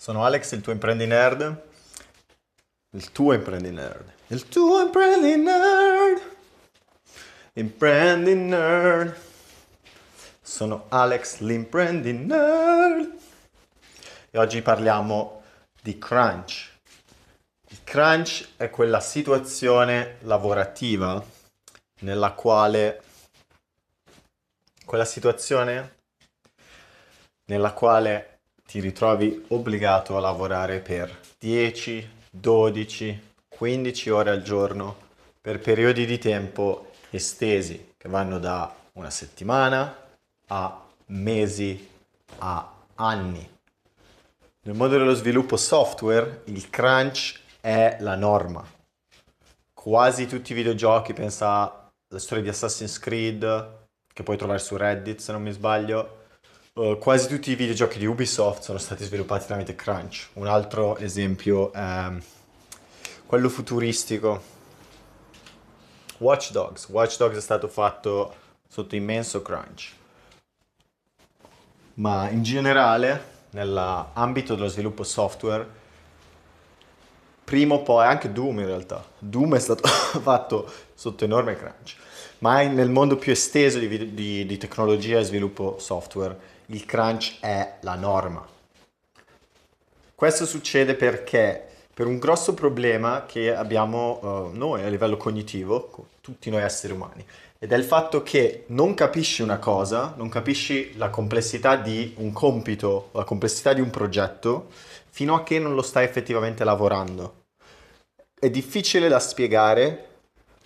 Sono Alex, il tuo imprendi nerd. Il tuo imprendi nerd. Il tuo imprendi nerd. Imprendi nerd. Sono Alex, l'imprendi nerd. E oggi parliamo di crunch. Il crunch è quella situazione lavorativa nella quale quella situazione nella quale ti ritrovi obbligato a lavorare per 10, 12, 15 ore al giorno per periodi di tempo estesi che vanno da una settimana a mesi a anni. Nel mondo dello sviluppo software il crunch è la norma. Quasi tutti i videogiochi, pensa alla storia di Assassin's Creed, che puoi trovare su Reddit se non mi sbaglio, Uh, quasi tutti i videogiochi di Ubisoft sono stati sviluppati tramite Crunch. Un altro esempio è quello futuristico. Watch Dogs. Watch Dogs è stato fatto sotto immenso crunch. Ma in generale, nell'ambito dello sviluppo software, prima o poi, anche Doom in realtà, Doom è stato fatto sotto enorme crunch, ma nel mondo più esteso di, di, di tecnologia e sviluppo software il crunch è la norma. Questo succede perché per un grosso problema che abbiamo uh, noi a livello cognitivo, tutti noi esseri umani, ed è il fatto che non capisci una cosa, non capisci la complessità di un compito, la complessità di un progetto, fino a che non lo stai effettivamente lavorando. È difficile da spiegare,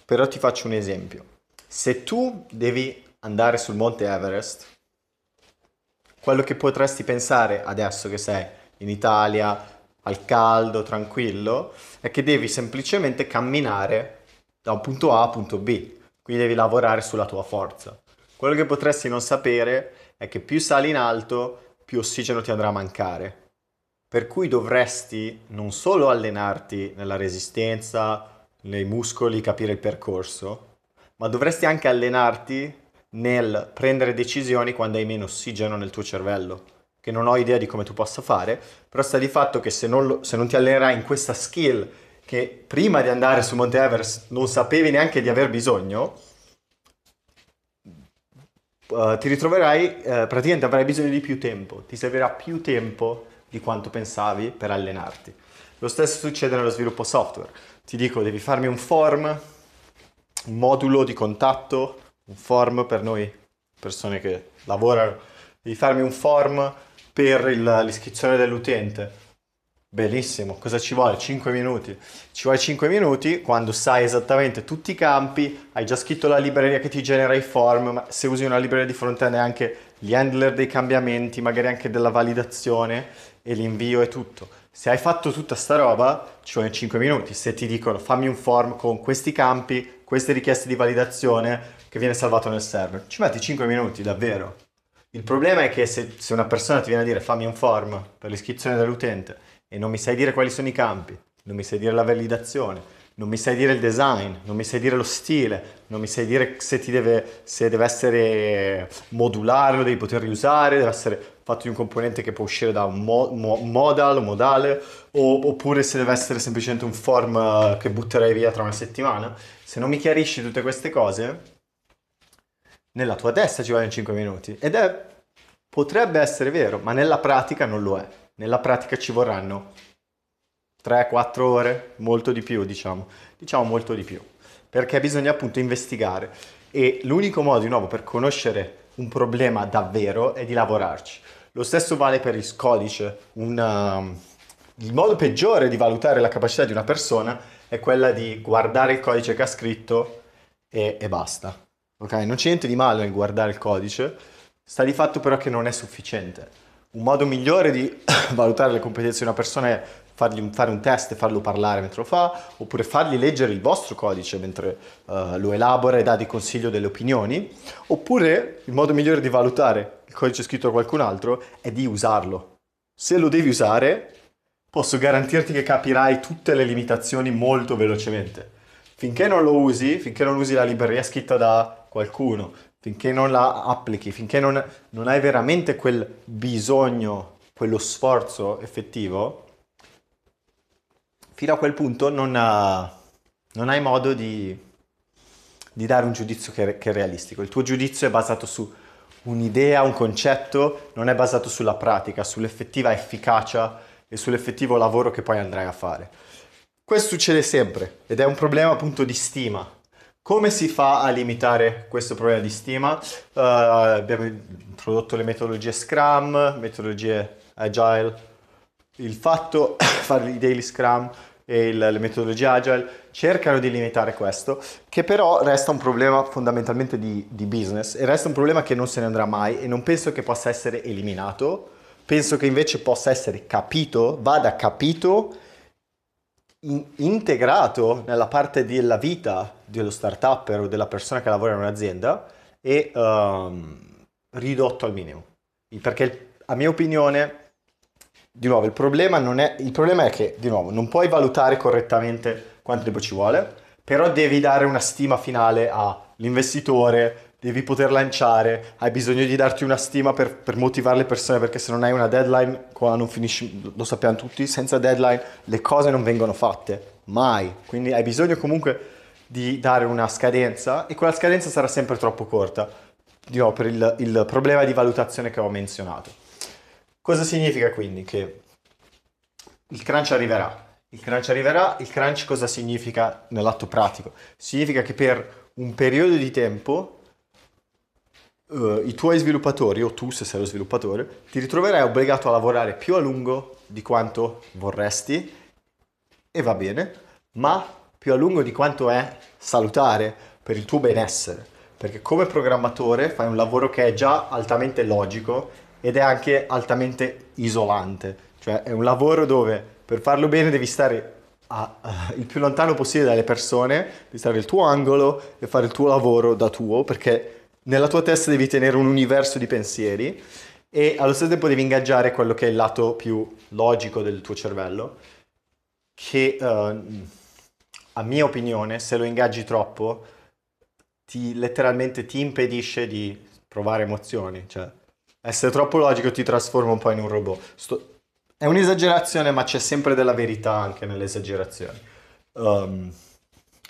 però ti faccio un esempio. Se tu devi andare sul monte Everest, quello che potresti pensare adesso che sei in Italia, al caldo, tranquillo, è che devi semplicemente camminare da un punto A a un punto B, quindi devi lavorare sulla tua forza. Quello che potresti non sapere è che più sali in alto, più ossigeno ti andrà a mancare. Per cui dovresti non solo allenarti nella resistenza, nei muscoli, capire il percorso, ma dovresti anche allenarti nel prendere decisioni quando hai meno ossigeno nel tuo cervello, che non ho idea di come tu possa fare, però sta di fatto che se non, lo, se non ti allenerai in questa skill che prima di andare su Monte Everest non sapevi neanche di aver bisogno, uh, ti ritroverai, uh, praticamente avrai bisogno di più tempo, ti servirà più tempo di quanto pensavi per allenarti. Lo stesso succede nello sviluppo software. Ti dico, devi farmi un form, un modulo di contatto un form per noi, persone che lavorano, devi farmi un form per il, l'iscrizione dell'utente. Bellissimo, cosa ci vuole? 5 minuti. Ci vuole 5 minuti quando sai esattamente tutti i campi, hai già scritto la libreria che ti genera i form, ma se usi una libreria di front-end anche gli handler dei cambiamenti, magari anche della validazione e l'invio e tutto. Se hai fatto tutta sta roba, ci vogliono 5 minuti. Se ti dicono fammi un form con questi campi, queste richieste di validazione, che viene salvato nel server. Ci metti 5 minuti, davvero. Il problema è che se, se, una persona ti viene a dire fammi un form per l'iscrizione dell'utente e non mi sai dire quali sono i campi, non mi sai dire la validazione, non mi sai dire il design, non mi sai dire lo stile, non mi sai dire se, deve, se deve essere modulare, lo devi poter riusare, deve essere fatto di un componente che può uscire da un mo- mo- modal, modale, o, oppure se deve essere semplicemente un form eh, che butterai via tra una settimana. Se non mi chiarisci tutte queste cose, nella tua testa ci vogliono 5 minuti ed è potrebbe essere vero, ma nella pratica non lo è. Nella pratica ci vorranno 3-4 ore, molto di più, diciamo. Diciamo molto di più, perché bisogna appunto investigare e l'unico modo di nuovo per conoscere un problema davvero è di lavorarci. Lo stesso vale per il codice. Una... Um, il modo peggiore di valutare la capacità di una persona è quella di guardare il codice che ha scritto e, e basta ok? Non c'è niente di male nel guardare il codice, sta di fatto però che non è sufficiente. Un modo migliore di valutare le competenze di una persona è fargli fare un test e farlo parlare mentre lo fa, oppure fargli leggere il vostro codice mentre uh, lo elabora e dà di consiglio delle opinioni, oppure il modo migliore di valutare il codice scritto da qualcun altro è di usarlo. Se lo devi usare, posso garantirti che capirai tutte le limitazioni molto velocemente. Finché non lo usi, finché non usi la libreria scritta da qualcuno, finché non la applichi, finché non, non hai veramente quel bisogno quello sforzo effettivo, fino a quel punto non, ha, non hai modo di, di, dare un giudizio che, che è realistico. Il tuo giudizio è basato su un'idea, un concetto, non è basato sulla pratica, sull'effettiva efficacia e sull'effettivo lavoro che poi andrai a fare. Questo succede sempre ed è un problema appunto di stima. Come si fa a limitare questo problema di stima? Uh, abbiamo introdotto le metodologie Scrum, metodologie Agile, il fatto di fare i daily Scrum e il, le metodologie Agile cercano di limitare questo, che però resta un problema fondamentalmente di, di business e resta un problema che non se ne andrà mai e non penso che possa essere eliminato, penso che invece possa essere capito, vada capito, in, integrato nella parte della vita dello startup o della persona che lavora in un'azienda e um, ridotto al minimo. Perché a mia opinione di nuovo, il problema, è, il problema è che, di nuovo, non puoi valutare correttamente quanto tempo ci vuole, però devi dare una stima finale all'investitore, devi poter lanciare, hai bisogno di darti una stima per, per, motivare le persone, perché se non hai una deadline, qua non finisci, lo sappiamo tutti, senza deadline le cose non vengono fatte, mai. Quindi hai bisogno comunque di dare una scadenza e quella scadenza sarà sempre troppo corta, di nuovo, per il, il problema di valutazione che ho menzionato. Cosa significa quindi? Che il crunch arriverà. Il crunch arriverà, il crunch cosa significa nell'atto pratico? Significa che per un periodo di tempo uh, i tuoi sviluppatori, o tu se sei lo sviluppatore, ti ritroverai obbligato a lavorare più a lungo di quanto vorresti, e va bene, ma più a lungo di quanto è salutare per il tuo benessere. Perché come programmatore fai un lavoro che è già altamente logico ed è anche altamente isolante, cioè è un lavoro dove per farlo bene devi stare a, a, il più lontano possibile dalle persone, devi stare nel tuo angolo e fare il tuo lavoro da tuo, perché nella tua testa devi tenere un universo di pensieri e allo stesso tempo devi ingaggiare quello che è il lato più logico del tuo cervello, che uh, a mia opinione, se lo ingaggi troppo, ti, letteralmente ti impedisce di provare emozioni, cioè essere troppo logico ti trasforma un po' in un robot. Sto... È un'esagerazione, ma c'è sempre della verità anche nelle esagerazioni. Um,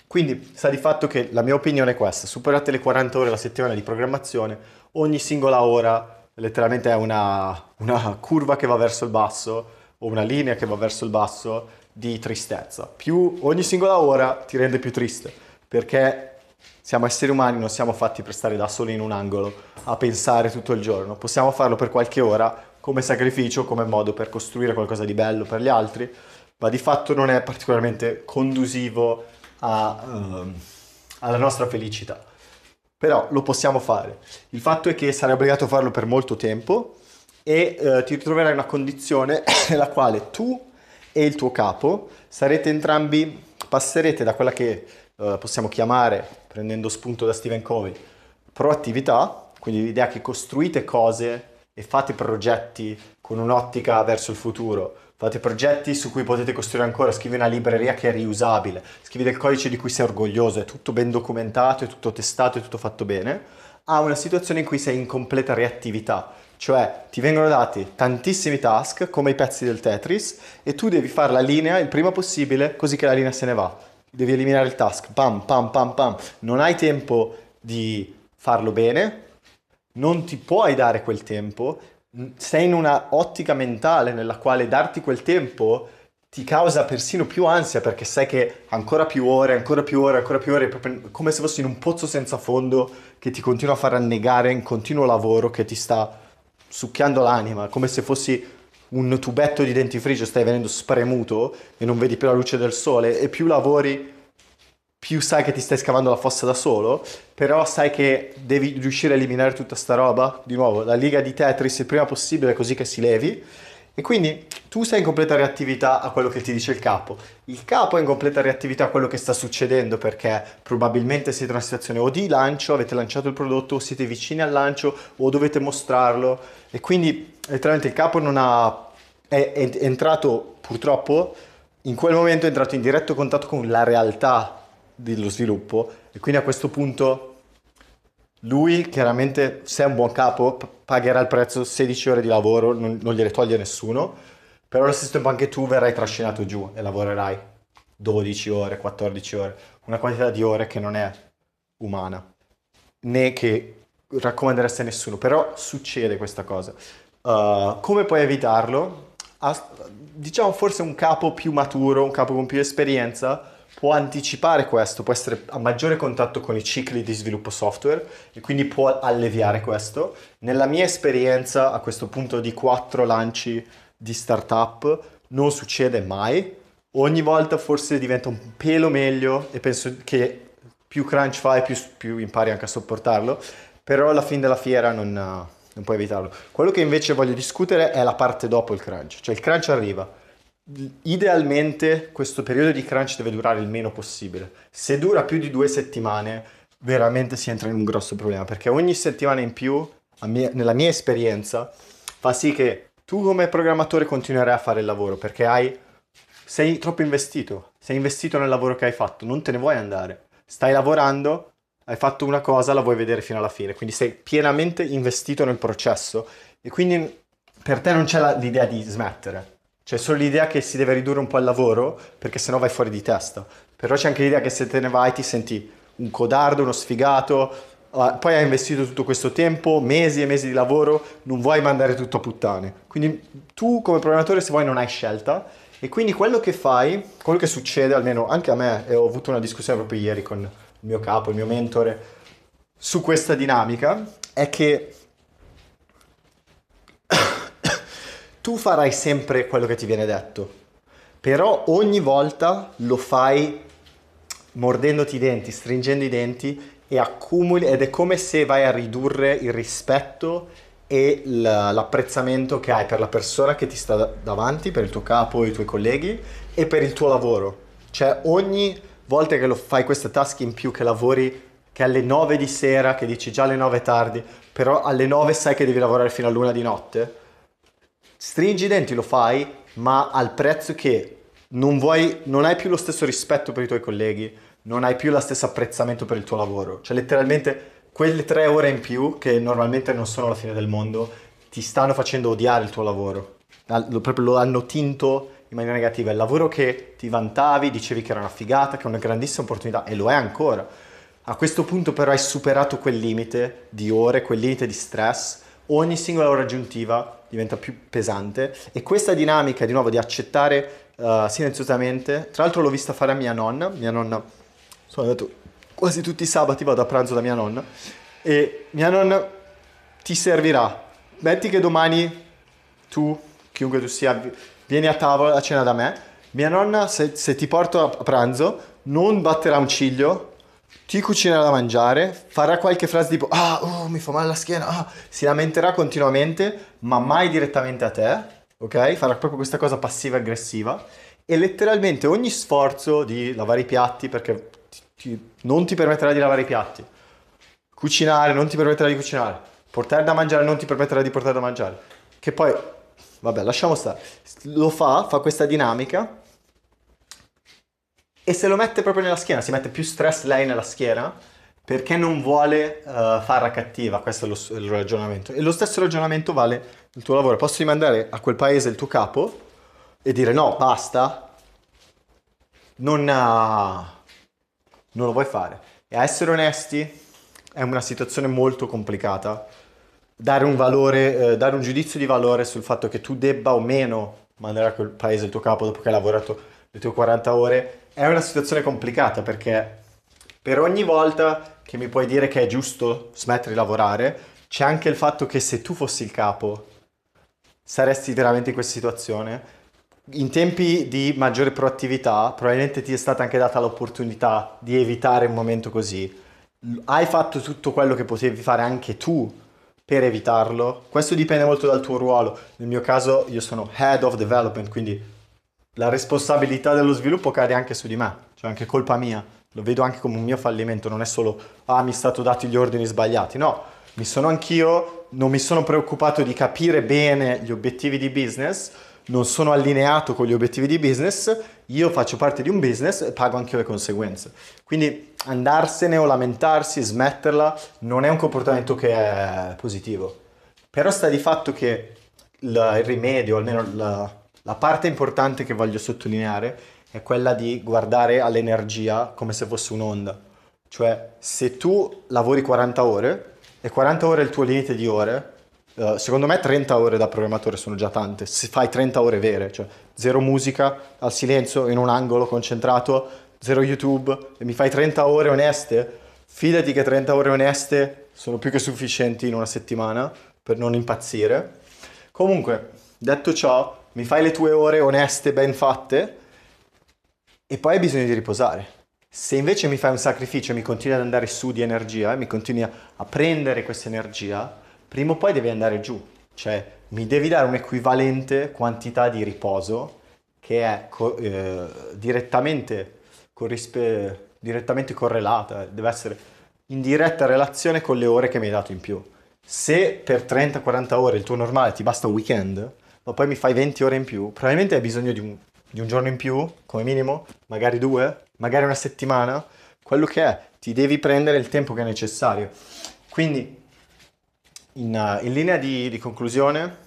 quindi sta di fatto che la mia opinione è questa, superate le 40 ore la settimana di programmazione, ogni singola ora letteralmente è una, una curva che va verso il basso o una linea che va verso il basso di tristezza. Più ogni singola ora ti rende più triste perché siamo esseri umani, non siamo fatti per stare da soli in un angolo a pensare tutto il giorno. Possiamo farlo per qualche ora come sacrificio, come modo per costruire qualcosa di bello per gli altri, ma di fatto non è particolarmente condusivo a, uh, alla nostra felicità. Però lo possiamo fare. Il fatto è che sarai obbligato a farlo per molto tempo e uh, ti ritroverai in una condizione nella quale tu e il tuo capo sarete entrambi, passerete da quella che uh, possiamo chiamare prendendo spunto da Stephen Covey, proattività, quindi l'idea che costruite cose e fate progetti con un'ottica verso il futuro, fate progetti su cui potete costruire ancora, scrivi una libreria che è riusabile, scrivi del codice di cui sei orgoglioso, è tutto ben documentato, è tutto testato, è tutto fatto bene, a una situazione in cui sei in completa reattività, cioè ti vengono dati tantissimi task come i pezzi del Tetris e tu devi fare la linea il prima possibile così che la linea se ne va devi eliminare il task, pam, pam, pam, pam, non hai tempo di farlo bene, non ti puoi dare quel tempo, sei in una ottica mentale nella quale darti quel tempo ti causa persino più ansia perché sai che ancora più ore, ancora più ore, ancora più ore, è come se fossi in un pozzo senza fondo che ti continua a far annegare in continuo lavoro che ti sta succhiando l'anima, come se fossi un tubetto di dentifricio stai venendo spremuto e non vedi più la luce del sole e più lavori più sai che ti stai scavando la fossa da solo, però sai che devi riuscire a eliminare tutta sta roba, di nuovo, la liga di Tetris il prima possibile così che si levi, e quindi tu sei in completa reattività a quello che ti dice il capo. Il capo è in completa reattività a quello che sta succedendo perché probabilmente siete in una situazione o di lancio, avete lanciato il prodotto, o siete vicini al lancio o dovete mostrarlo e quindi letteralmente il capo non ha è, è entrato purtroppo in quel momento è entrato in diretto contatto con la realtà dello sviluppo e quindi a questo punto lui chiaramente, se è un buon capo, pagherà il prezzo 16 ore di lavoro, non, non gliele toglie nessuno, però allo stesso tempo anche tu verrai trascinato giù e lavorerai 12 ore, 14 ore, una quantità di ore che non è umana, né che raccomanderesti a nessuno, però succede questa cosa. Uh, come puoi evitarlo? Diciamo forse un capo più maturo, un capo con più esperienza, può anticipare questo, può essere a maggiore contatto con i cicli di sviluppo software e quindi può alleviare questo. Nella mia esperienza a questo punto di quattro lanci di startup non succede mai. Ogni volta forse diventa un pelo meglio e penso che più crunch fai più, più impari anche a sopportarlo, però alla fine della fiera non, non puoi evitarlo. Quello che invece voglio discutere è la parte dopo il crunch, cioè il crunch arriva Idealmente questo periodo di crunch deve durare il meno possibile. Se dura più di due settimane, veramente si entra in un grosso problema, perché ogni settimana in più, mia, nella mia esperienza, fa sì che tu come programmatore continuerai a fare il lavoro, perché hai, sei troppo investito, sei investito nel lavoro che hai fatto, non te ne vuoi andare. Stai lavorando, hai fatto una cosa, la vuoi vedere fino alla fine, quindi sei pienamente investito nel processo e quindi per te non c'è la, l'idea di smettere c'è solo l'idea che si deve ridurre un po' il lavoro perché sennò vai fuori di testa. Però c'è anche l'idea che se te ne vai ti senti un codardo, uno sfigato, uh, poi hai investito tutto questo tempo, mesi e mesi di lavoro, non vuoi mandare tutto a puttane. Quindi tu come programmatore se vuoi non hai scelta e quindi quello che fai, quello che succede almeno anche a me, e ho avuto una discussione proprio ieri con il mio capo, il mio mentore, su questa dinamica, è che tu farai sempre quello che ti viene detto, però ogni volta lo fai mordendoti i denti, stringendo i denti e accumuli ed è come se vai a ridurre il rispetto e l'apprezzamento che hai per la persona che ti sta davanti, per il tuo capo, i tuoi colleghi e per il tuo lavoro. Cioè ogni volta che fai questa task in più che lavori che alle 9 di sera, che dici già alle 9 è tardi, però alle 9 sai che devi lavorare fino all'una di notte, stringi i denti, lo fai, ma al prezzo che non, vuoi, non hai più lo stesso rispetto per i tuoi colleghi, non hai più lo stesso apprezzamento per il tuo lavoro. Cioè letteralmente quelle tre ore in più, che normalmente non sono la fine del mondo, ti stanno facendo odiare il tuo lavoro. Lo, proprio lo hanno tinto in maniera negativa. Il lavoro che ti vantavi, dicevi che era una figata, che è una grandissima opportunità, e lo è ancora. A questo punto però hai superato quel limite di ore, quel limite di stress. Ogni singola ora aggiuntiva diventa più pesante. E questa dinamica di nuovo di accettare uh, silenziosamente, tra l'altro l'ho vista fare a mia nonna, mia nonna, sono andato quasi tutti i sabati, vado a pranzo da mia nonna e mia nonna ti servirà, metti che domani tu, chiunque tu sia, vieni a tavola a cena da me, mia nonna se, se ti porto a pranzo non batterà un ciglio ti cucinerà da mangiare, farà qualche frase tipo ah, oh, mi fa male la schiena, ah, si lamenterà continuamente, ma mai direttamente a te, ok? Farà proprio questa cosa passiva aggressiva. E letteralmente ogni sforzo di lavare i piatti, perché ti, ti, non ti permetterà di lavare i piatti, cucinare non ti permetterà di cucinare, portare da mangiare non ti permetterà di portare da mangiare, che poi, vabbè, lasciamo stare, lo fa, fa questa dinamica e se lo mette proprio nella schiena, si mette più stress lei nella schiena perché non vuole uh, farla cattiva, questo è lo, il ragionamento. E lo stesso ragionamento vale nel tuo lavoro. Posso rimandare a quel paese il tuo capo e dire no, basta, non, uh, non lo vuoi fare. E a essere onesti è una situazione molto complicata. Dare un valore, eh, dare un giudizio di valore sul fatto che tu debba o meno mandare a quel paese il tuo capo dopo che hai lavorato le tue 40 ore è una situazione complicata perché per ogni volta che mi puoi dire che è giusto smettere di lavorare, c'è anche il fatto che se tu fossi il capo saresti veramente in questa situazione. In tempi di maggiore proattività, probabilmente ti è stata anche data l'opportunità di evitare un momento così. Hai fatto tutto quello che potevi fare anche tu per evitarlo. Questo dipende molto dal tuo ruolo. Nel mio caso io sono head of development, quindi la responsabilità dello sviluppo cade anche su di me, cioè anche colpa mia. Lo vedo anche come un mio fallimento, non è solo ah mi sono stato dati gli ordini sbagliati, no, mi sono anch'io, non mi sono preoccupato di capire bene gli obiettivi di business, non sono allineato con gli obiettivi di business, io faccio parte di un business e pago anche le conseguenze. Quindi andarsene o lamentarsi smetterla non è un comportamento che è positivo. Però sta di fatto che il rimedio, almeno la, la parte importante che voglio sottolineare, è quella di guardare all'energia come se fosse un'onda. Cioè, se tu lavori 40 ore e 40 ore è il tuo limite di ore, Uh, secondo me 30 ore da programmatore sono già tante, se fai 30 ore vere, cioè zero musica, al silenzio, in un angolo, concentrato, zero YouTube, e mi fai 30 ore oneste, fidati che 30 ore oneste sono più che sufficienti in una settimana per non impazzire. Comunque, detto ciò, mi fai le tue ore oneste, ben fatte, e poi hai bisogno di riposare. Se invece mi fai un sacrificio mi continui ad andare su di energia, e mi continui a prendere questa energia, prima o poi devi andare giù, cioè mi devi dare un'equivalente quantità di riposo che è co- eh, direttamente, corrispe- direttamente correlata, deve essere in diretta relazione con le ore che mi hai dato in più. Se per 30-40 ore il tuo normale ti basta un weekend, ma poi mi fai 20 ore in più, probabilmente hai bisogno di un, di un giorno in più, come minimo, magari due, magari una settimana, quello che è, ti devi prendere il tempo che è necessario. Quindi in, uh, in linea di, di, conclusione,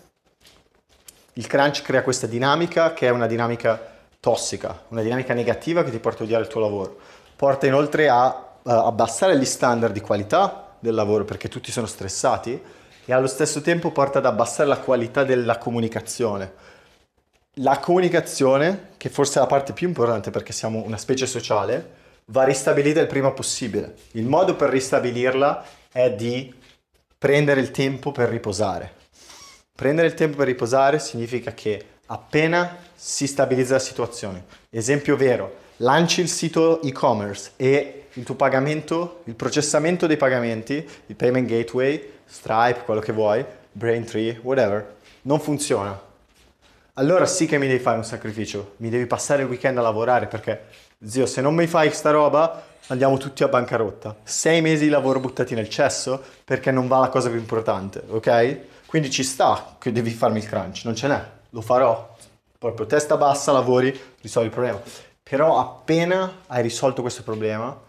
il crunch crea questa dinamica che è una dinamica tossica, una dinamica negativa che ti porta a odiare il tuo lavoro. Porta inoltre a uh, abbassare gli standard di qualità del lavoro perché tutti sono stressati e allo stesso tempo porta ad abbassare la qualità della comunicazione. La comunicazione, che forse è la parte più importante perché siamo una specie sociale, va ristabilita il prima possibile. Il modo per ristabilirla è di prendere il tempo per riposare. Prendere il tempo per riposare significa che appena si stabilizza la situazione, esempio vero, lanci il sito e-commerce e il tuo pagamento, il processamento dei pagamenti, il payment gateway, Stripe, quello che vuoi, Braintree, whatever, non funziona. Allora sì che mi devi fare un sacrificio, mi devi passare il weekend a lavorare perché, zio, se non mi fai sta roba, andiamo tutti a bancarotta. Sei mesi di lavoro buttati nel cesso perché non va la cosa più importante, ok? Quindi ci sta che devi farmi il crunch, non ce n'è, lo farò. Proprio testa bassa, lavori, risolvi il problema. Però appena hai risolto questo problema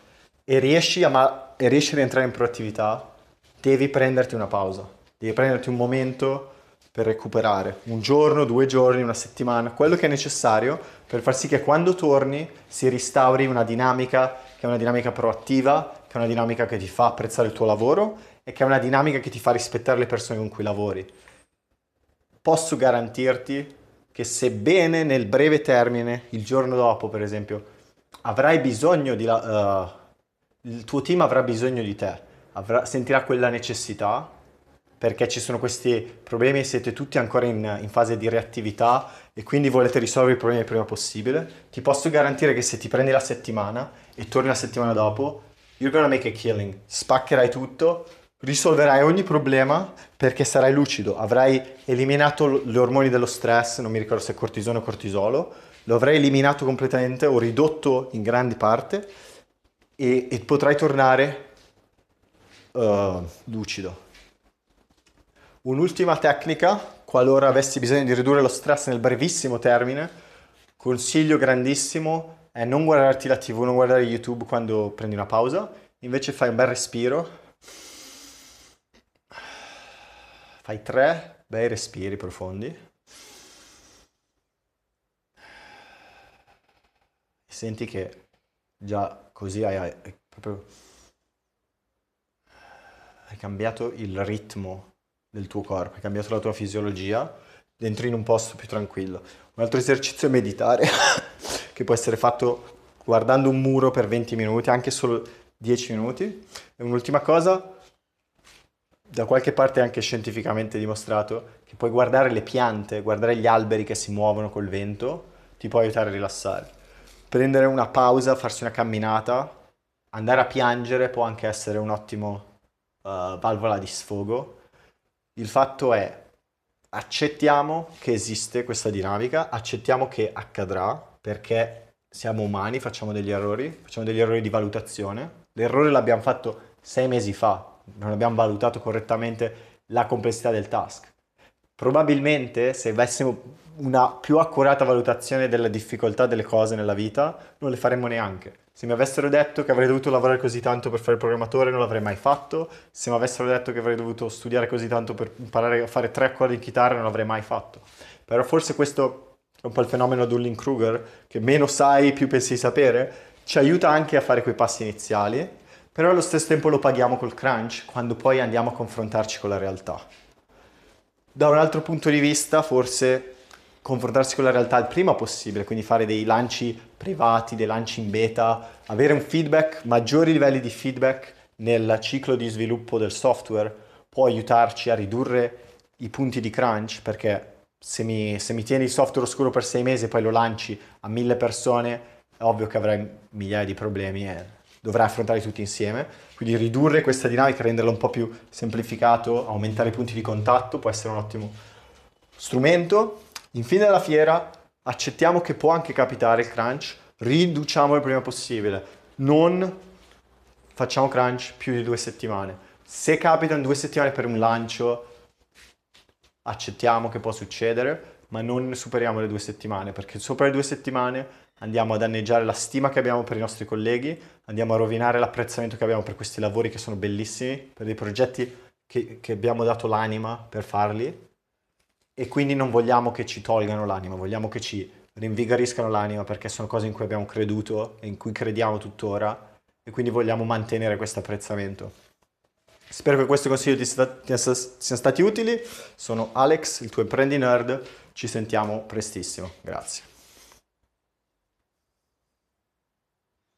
e riesci a, e riesci a rientrare in proattività, devi prenderti una pausa, devi prenderti un momento per recuperare, un giorno, due giorni, una settimana, quello che è necessario per far sì che quando torni si restauri una dinamica che è una dinamica proattiva, che è una dinamica che ti fa apprezzare il tuo lavoro e che è una dinamica che ti fa rispettare le persone con cui lavori. Posso garantirti che sebbene nel breve termine, il giorno dopo per esempio, avrai bisogno di... Uh, il tuo team avrà bisogno di te, avrà, sentirà quella necessità perché ci sono questi problemi e siete tutti ancora in, in, fase di reattività e quindi volete risolvere i problemi il prima possibile, ti posso garantire che se ti prendi la settimana e torni la settimana dopo, you're gonna make a killing. Spaccherai tutto, risolverai ogni problema perché sarai lucido, avrai eliminato gli ormoni dello stress, non mi ricordo se è cortisone o cortisolo, lo avrai eliminato completamente o ridotto in grandi parte e, e potrai tornare uh, lucido. Un'ultima tecnica, qualora avessi bisogno di ridurre lo stress nel brevissimo termine, consiglio grandissimo è non guardarti la tv, non guardare YouTube quando prendi una pausa, invece fai un bel respiro, fai tre bei respiri profondi. Senti che già così hai, hai proprio hai cambiato il ritmo del tuo corpo, hai cambiato la tua fisiologia, entri in un posto più tranquillo. Un altro esercizio è meditare, che può essere fatto guardando un muro per 20 minuti, anche solo 10 minuti. E un'ultima cosa, da qualche parte è anche scientificamente dimostrato che puoi guardare le piante, guardare gli alberi che si muovono col vento, ti può aiutare a rilassare. Prendere una pausa, farsi una camminata, andare a piangere può anche essere un ottimo uh, valvola di sfogo il fatto è, accettiamo che esiste questa dinamica, accettiamo che accadrà perché siamo umani, facciamo degli errori, facciamo degli errori di valutazione. L'errore l'abbiamo fatto sei mesi fa, non abbiamo valutato correttamente la complessità del task. Probabilmente se avessimo una più accurata valutazione della difficoltà delle cose nella vita, non le faremmo neanche. Se mi avessero detto che avrei dovuto lavorare così tanto per fare il programmatore, non l'avrei mai fatto. Se mi avessero detto che avrei dovuto studiare così tanto per imparare a fare tre accordi in chitarra, non l'avrei mai fatto. Però forse questo è un po' il fenomeno Dunning-Kruger, che meno sai, più pensi di sapere, ci aiuta anche a fare quei passi iniziali, però allo stesso tempo lo paghiamo col crunch quando poi andiamo a confrontarci con la realtà. Da un altro punto di vista, forse confrontarsi con la realtà il prima possibile, quindi fare dei lanci privati, dei lanci in beta, avere un feedback, maggiori livelli di feedback nel ciclo di sviluppo del software può aiutarci a ridurre i punti di crunch perché se mi, se mi tieni il software oscuro per sei mesi e poi lo lanci a mille persone è ovvio che avrai migliaia di problemi e dovrai affrontarli tutti insieme. Quindi ridurre questa dinamica, renderla un po' più semplificato, aumentare i punti di contatto può essere un ottimo strumento. Infine alla fiera accettiamo che può anche capitare il crunch, riduciamo il prima possibile, non facciamo crunch più di due settimane. Se capita in due settimane per un lancio, accettiamo che può succedere, ma non superiamo le due settimane, perché sopra le due settimane andiamo a danneggiare la stima che abbiamo per i nostri colleghi, andiamo a rovinare l'apprezzamento che abbiamo per questi lavori che sono bellissimi, per dei progetti che, che abbiamo dato l'anima per farli e quindi non vogliamo che ci tolgano l'anima, vogliamo che ci rinvigoriscano l'anima perché sono cose in cui abbiamo creduto e in cui crediamo tuttora e quindi vogliamo mantenere questo apprezzamento. Spero che questi consigli ti, sta- siano stati utili. Sono Alex, il tuo imprendi nerd. Ci sentiamo prestissimo. Grazie.